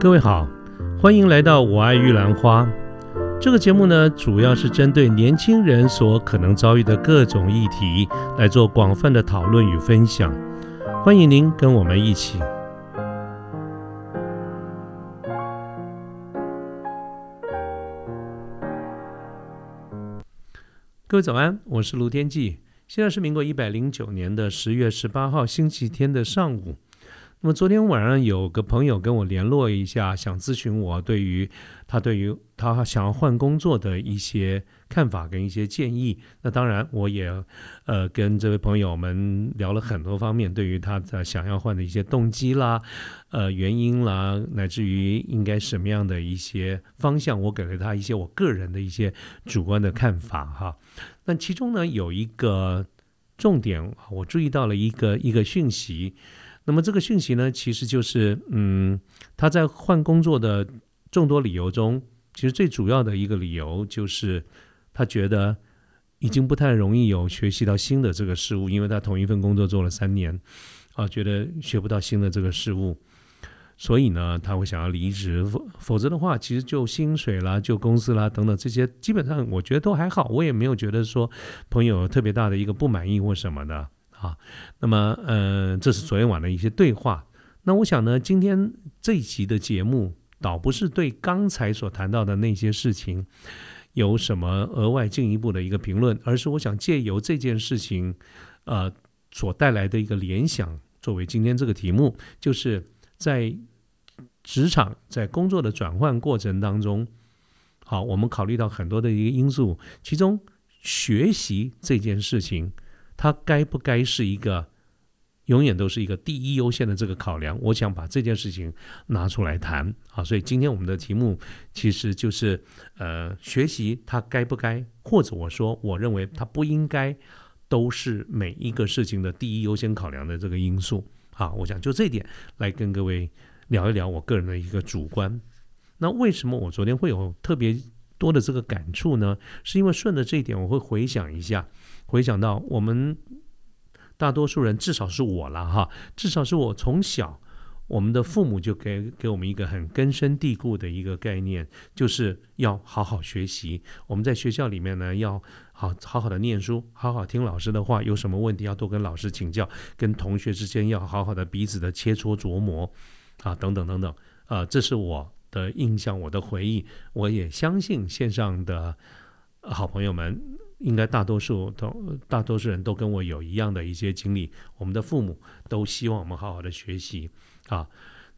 各位好，欢迎来到《我爱玉兰花》这个节目呢，主要是针对年轻人所可能遭遇的各种议题来做广泛的讨论与分享。欢迎您跟我们一起。各位早安，我是卢天记，现在是民国一百零九年的十月十八号星期天的上午。那么昨天晚上有个朋友跟我联络一下，想咨询我对于他对于他想要换工作的一些看法跟一些建议。那当然我也呃跟这位朋友们聊了很多方面，对于他的想要换的一些动机啦、呃原因啦，乃至于应该什么样的一些方向，我给了他一些我个人的一些主观的看法哈。那其中呢有一个重点，我注意到了一个一个讯息。那么这个讯息呢，其实就是，嗯，他在换工作的众多理由中，其实最主要的一个理由就是，他觉得已经不太容易有学习到新的这个事物，因为他同一份工作做了三年，啊，觉得学不到新的这个事物，所以呢，他会想要离职，否否则的话，其实就薪水啦、就公司啦等等这些，基本上我觉得都还好，我也没有觉得说朋友特别大的一个不满意或什么的。啊，那么，呃，这是昨天晚的一些对话。那我想呢，今天这一集的节目，倒不是对刚才所谈到的那些事情有什么额外进一步的一个评论，而是我想借由这件事情，呃，所带来的一个联想，作为今天这个题目，就是在职场在工作的转换过程当中，好，我们考虑到很多的一个因素，其中学习这件事情。它该不该是一个永远都是一个第一优先的这个考量？我想把这件事情拿出来谈啊，所以今天我们的题目其实就是呃，学习它该不该，或者我说我认为它不应该都是每一个事情的第一优先考量的这个因素啊。我想就这一点来跟各位聊一聊我个人的一个主观。那为什么我昨天会有特别多的这个感触呢？是因为顺着这一点，我会回想一下。回想到我们大多数人，至少是我了哈，至少是我从小，我们的父母就给给我们一个很根深蒂固的一个概念，就是要好好学习。我们在学校里面呢，要好好好的念书，好好听老师的话，有什么问题要多跟老师请教，跟同学之间要好好的彼此的切磋琢磨啊，等等等等，啊，这是我的印象，我的回忆，我也相信线上的好朋友们。应该大多数都大多数人都跟我有一样的一些经历。我们的父母都希望我们好好的学习啊。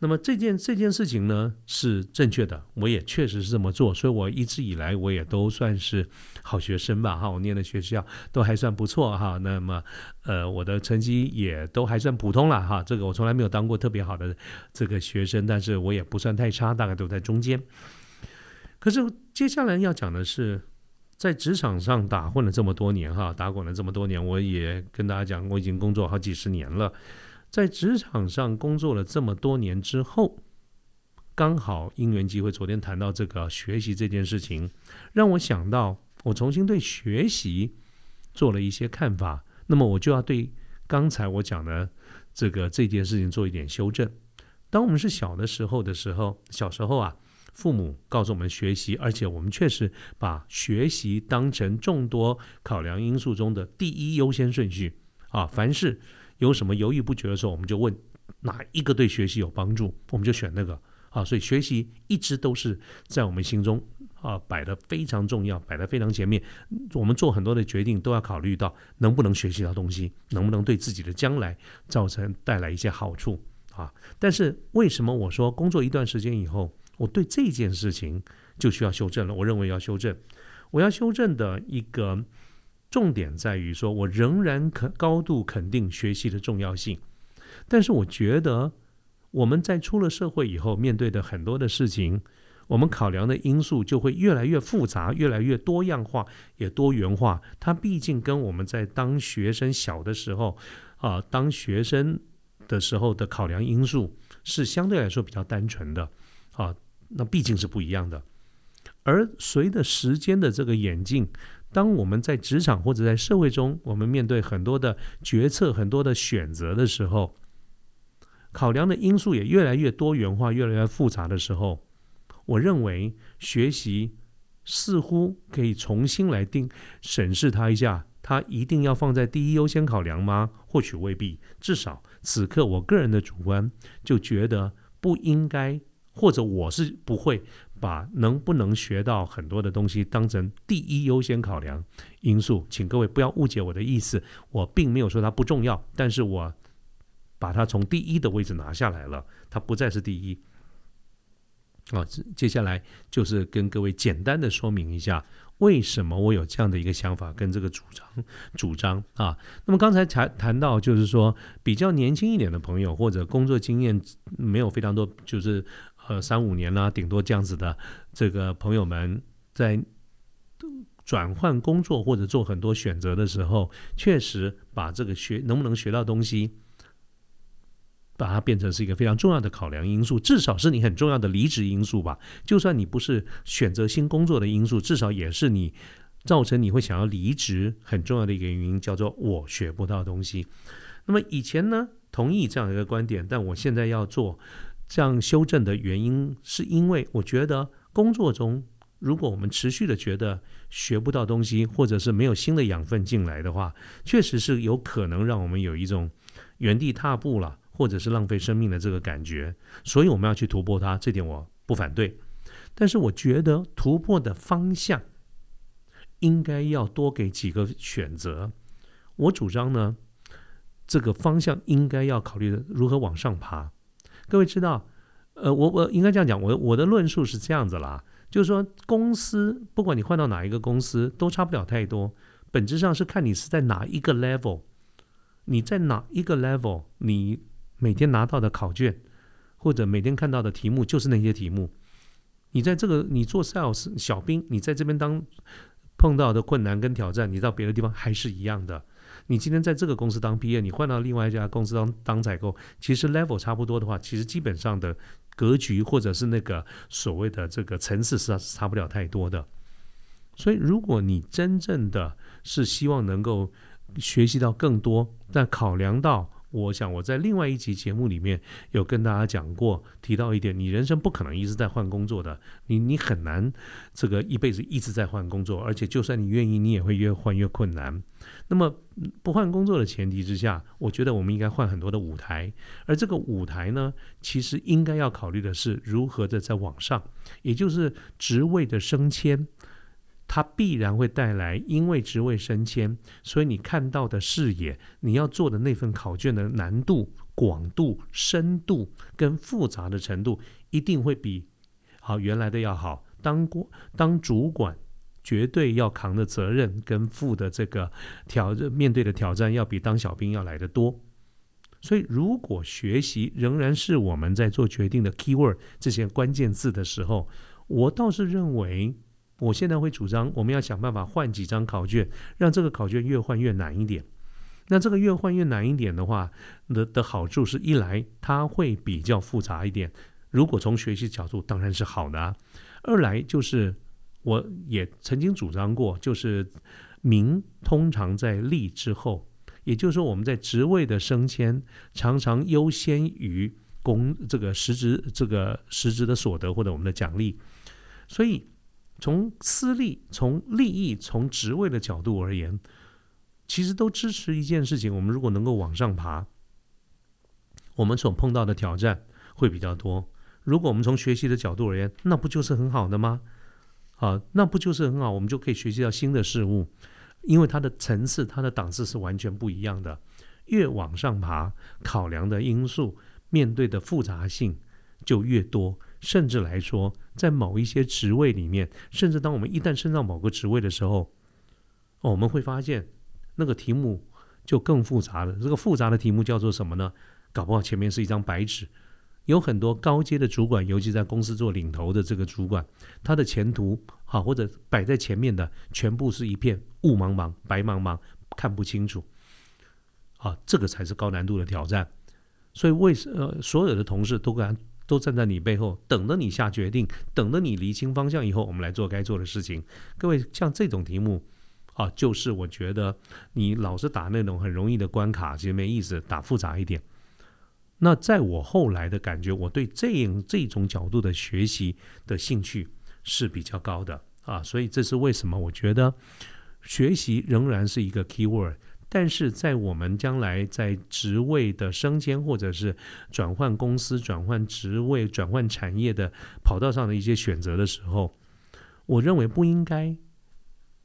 那么这件这件事情呢是正确的，我也确实是这么做，所以我一直以来我也都算是好学生吧哈。我念的学校都还算不错哈。那么呃我的成绩也都还算普通了哈。这个我从来没有当过特别好的这个学生，但是我也不算太差，大概都在中间。可是接下来要讲的是。在职场上打混了这么多年，哈，打滚了这么多年，我也跟大家讲，我已经工作好几十年了。在职场上工作了这么多年之后，刚好因缘机会，昨天谈到这个学习这件事情，让我想到，我重新对学习做了一些看法。那么我就要对刚才我讲的这个这件事情做一点修正。当我们是小的时候的时候，小时候啊。父母告诉我们学习，而且我们确实把学习当成众多考量因素中的第一优先顺序啊。凡是有什么犹豫不决的时候，我们就问哪一个对学习有帮助，我们就选那个啊。所以学习一直都是在我们心中啊摆的非常重要，摆的非常前面。我们做很多的决定都要考虑到能不能学习到东西，能不能对自己的将来造成带来一些好处啊。但是为什么我说工作一段时间以后？我对这件事情就需要修正了。我认为要修正，我要修正的一个重点在于说，我仍然肯高度肯定学习的重要性。但是我觉得我们在出了社会以后，面对的很多的事情，我们考量的因素就会越来越复杂，越来越多样化，也多元化。它毕竟跟我们在当学生小的时候啊，当学生的时候的考量因素是相对来说比较单纯的啊。那毕竟是不一样的，而随着时间的这个演进，当我们在职场或者在社会中，我们面对很多的决策、很多的选择的时候，考量的因素也越来越多元化、越来越复杂的时候，我认为学习似乎可以重新来定审视它一下，它一定要放在第一优先考量吗？或许未必。至少此刻，我个人的主观就觉得不应该，或者我是不会把能不能学到很多的东西当成第一优先考量因素。请各位不要误解我的意思，我并没有说它不重要，但是我。把它从第一的位置拿下来了，它不再是第一。啊，接下来就是跟各位简单的说明一下，为什么我有这样的一个想法跟这个主张主张啊。那么刚才谈谈到，就是说比较年轻一点的朋友，或者工作经验没有非常多，就是呃三五年啦，顶多这样子的这个朋友们，在转换工作或者做很多选择的时候，确实把这个学能不能学到东西。把它变成是一个非常重要的考量因素，至少是你很重要的离职因素吧。就算你不是选择新工作的因素，至少也是你造成你会想要离职很重要的一个原因，叫做我学不到东西。那么以前呢，同意这样一个观点，但我现在要做这样修正的原因，是因为我觉得工作中，如果我们持续的觉得学不到东西，或者是没有新的养分进来的话，确实是有可能让我们有一种原地踏步了。或者是浪费生命的这个感觉，所以我们要去突破它，这点我不反对。但是我觉得突破的方向应该要多给几个选择。我主张呢，这个方向应该要考虑如何往上爬。各位知道，呃，我我应该这样讲，我我的论述是这样子啦，就是说公司不管你换到哪一个公司都差不了太多，本质上是看你是在哪一个 level，你在哪一个 level，你。每天拿到的考卷，或者每天看到的题目就是那些题目。你在这个你做 sales 小兵，你在这边当碰到的困难跟挑战，你到别的地方还是一样的。你今天在这个公司当 P A，你换到另外一家公司当当采购，其实 level 差不多的话，其实基本上的格局或者是那个所谓的这个层次是差不了太多的。所以，如果你真正的是希望能够学习到更多，但考量到。我想我在另外一集节目里面有跟大家讲过，提到一点，你人生不可能一直在换工作的，你你很难这个一辈子一直在换工作，而且就算你愿意，你也会越换越困难。那么不换工作的前提之下，我觉得我们应该换很多的舞台，而这个舞台呢，其实应该要考虑的是如何的在往上，也就是职位的升迁。它必然会带来，因为职位升迁，所以你看到的视野，你要做的那份考卷的难度、广度、深度跟复杂的程度，一定会比好原来的要好。当过当主管，绝对要扛的责任跟负的这个挑面对的挑战，要比当小兵要来的多。所以，如果学习仍然是我们在做决定的 key word 这些关键字的时候，我倒是认为。我现在会主张，我们要想办法换几张考卷，让这个考卷越换越难一点。那这个越换越难一点的话，的的好处是一来它会比较复杂一点，如果从学习角度当然是好的；二来就是我也曾经主张过，就是名通常在利之后，也就是说我们在职位的升迁常常优先于工这个实职这个实职的所得或者我们的奖励，所以。从私利、从利益、从职位的角度而言，其实都支持一件事情：我们如果能够往上爬，我们所碰到的挑战会比较多。如果我们从学习的角度而言，那不就是很好的吗？啊，那不就是很好？我们就可以学习到新的事物，因为它的层次、它的档次是完全不一样的。越往上爬，考量的因素、面对的复杂性就越多。甚至来说，在某一些职位里面，甚至当我们一旦升到某个职位的时候，我们会发现那个题目就更复杂了。这个复杂的题目叫做什么呢？搞不好前面是一张白纸，有很多高阶的主管，尤其在公司做领头的这个主管，他的前途好或者摆在前面的，全部是一片雾茫茫、白茫茫，看不清楚。啊，这个才是高难度的挑战。所以，为呃，所有的同事都敢。都站在你背后，等着你下决定，等着你厘清方向以后，我们来做该做的事情。各位，像这种题目啊，就是我觉得你老是打那种很容易的关卡，其实没意思，打复杂一点。那在我后来的感觉，我对这样这种角度的学习的兴趣是比较高的啊，所以这是为什么我觉得学习仍然是一个 key word。但是在我们将来在职位的升迁，或者是转换公司、转换职位、转换产业的跑道上的一些选择的时候，我认为不应该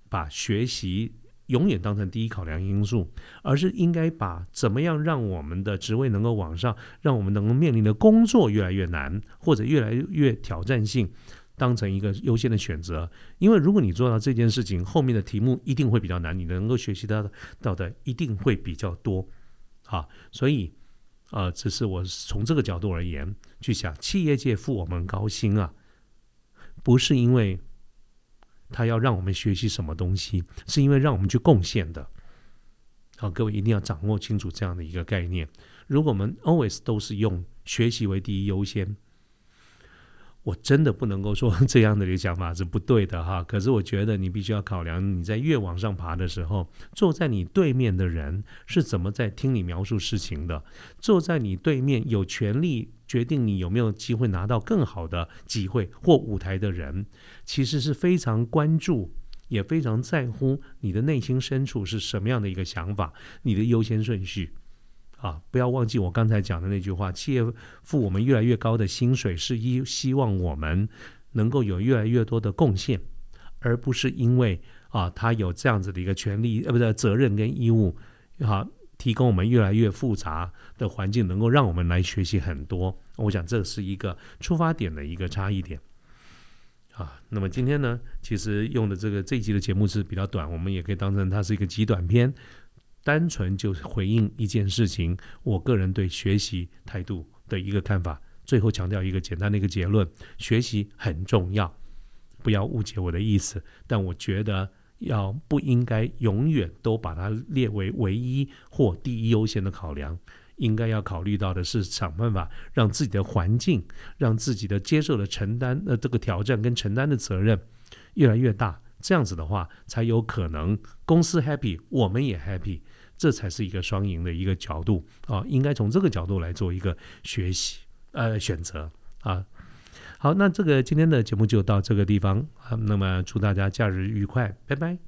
把学习永远当成第一考量因素，而是应该把怎么样让我们的职位能够往上，让我们能够面临的工作越来越难，或者越来越挑战性。当成一个优先的选择，因为如果你做到这件事情，后面的题目一定会比较难，你能够学习到的到的一定会比较多，啊，所以，呃，这是我从这个角度而言去想，企业界付我们高薪啊，不是因为他要让我们学习什么东西，是因为让我们去贡献的，好，各位一定要掌握清楚这样的一个概念。如果我们 always 都是用学习为第一优先。我真的不能够说 这样的一个想法是不对的哈，可是我觉得你必须要考量，你在越往上爬的时候，坐在你对面的人是怎么在听你描述事情的，坐在你对面有权利决定你有没有机会拿到更好的机会或舞台的人，其实是非常关注，也非常在乎你的内心深处是什么样的一个想法，你的优先顺序。啊，不要忘记我刚才讲的那句话：企业付我们越来越高的薪水，是一希望我们能够有越来越多的贡献，而不是因为啊，他有这样子的一个权利，呃，不是责任跟义务，啊，提供我们越来越复杂的环境，能够让我们来学习很多。我想这是一个出发点的一个差异点。啊，那么今天呢，其实用的这个这一集的节目是比较短，我们也可以当成它是一个极短篇。单纯就回应一件事情，我个人对学习态度的一个看法。最后强调一个简单的一个结论：学习很重要，不要误解我的意思。但我觉得要不应该永远都把它列为唯一或第一优先的考量。应该要考虑到的是，想办法让自己的环境、让自己的接受的承担呃这个挑战跟承担的责任越来越大。这样子的话，才有可能公司 happy，我们也 happy。这才是一个双赢的一个角度啊，应该从这个角度来做一个学习呃选择啊。好，那这个今天的节目就到这个地方啊，那么祝大家假日愉快，拜拜。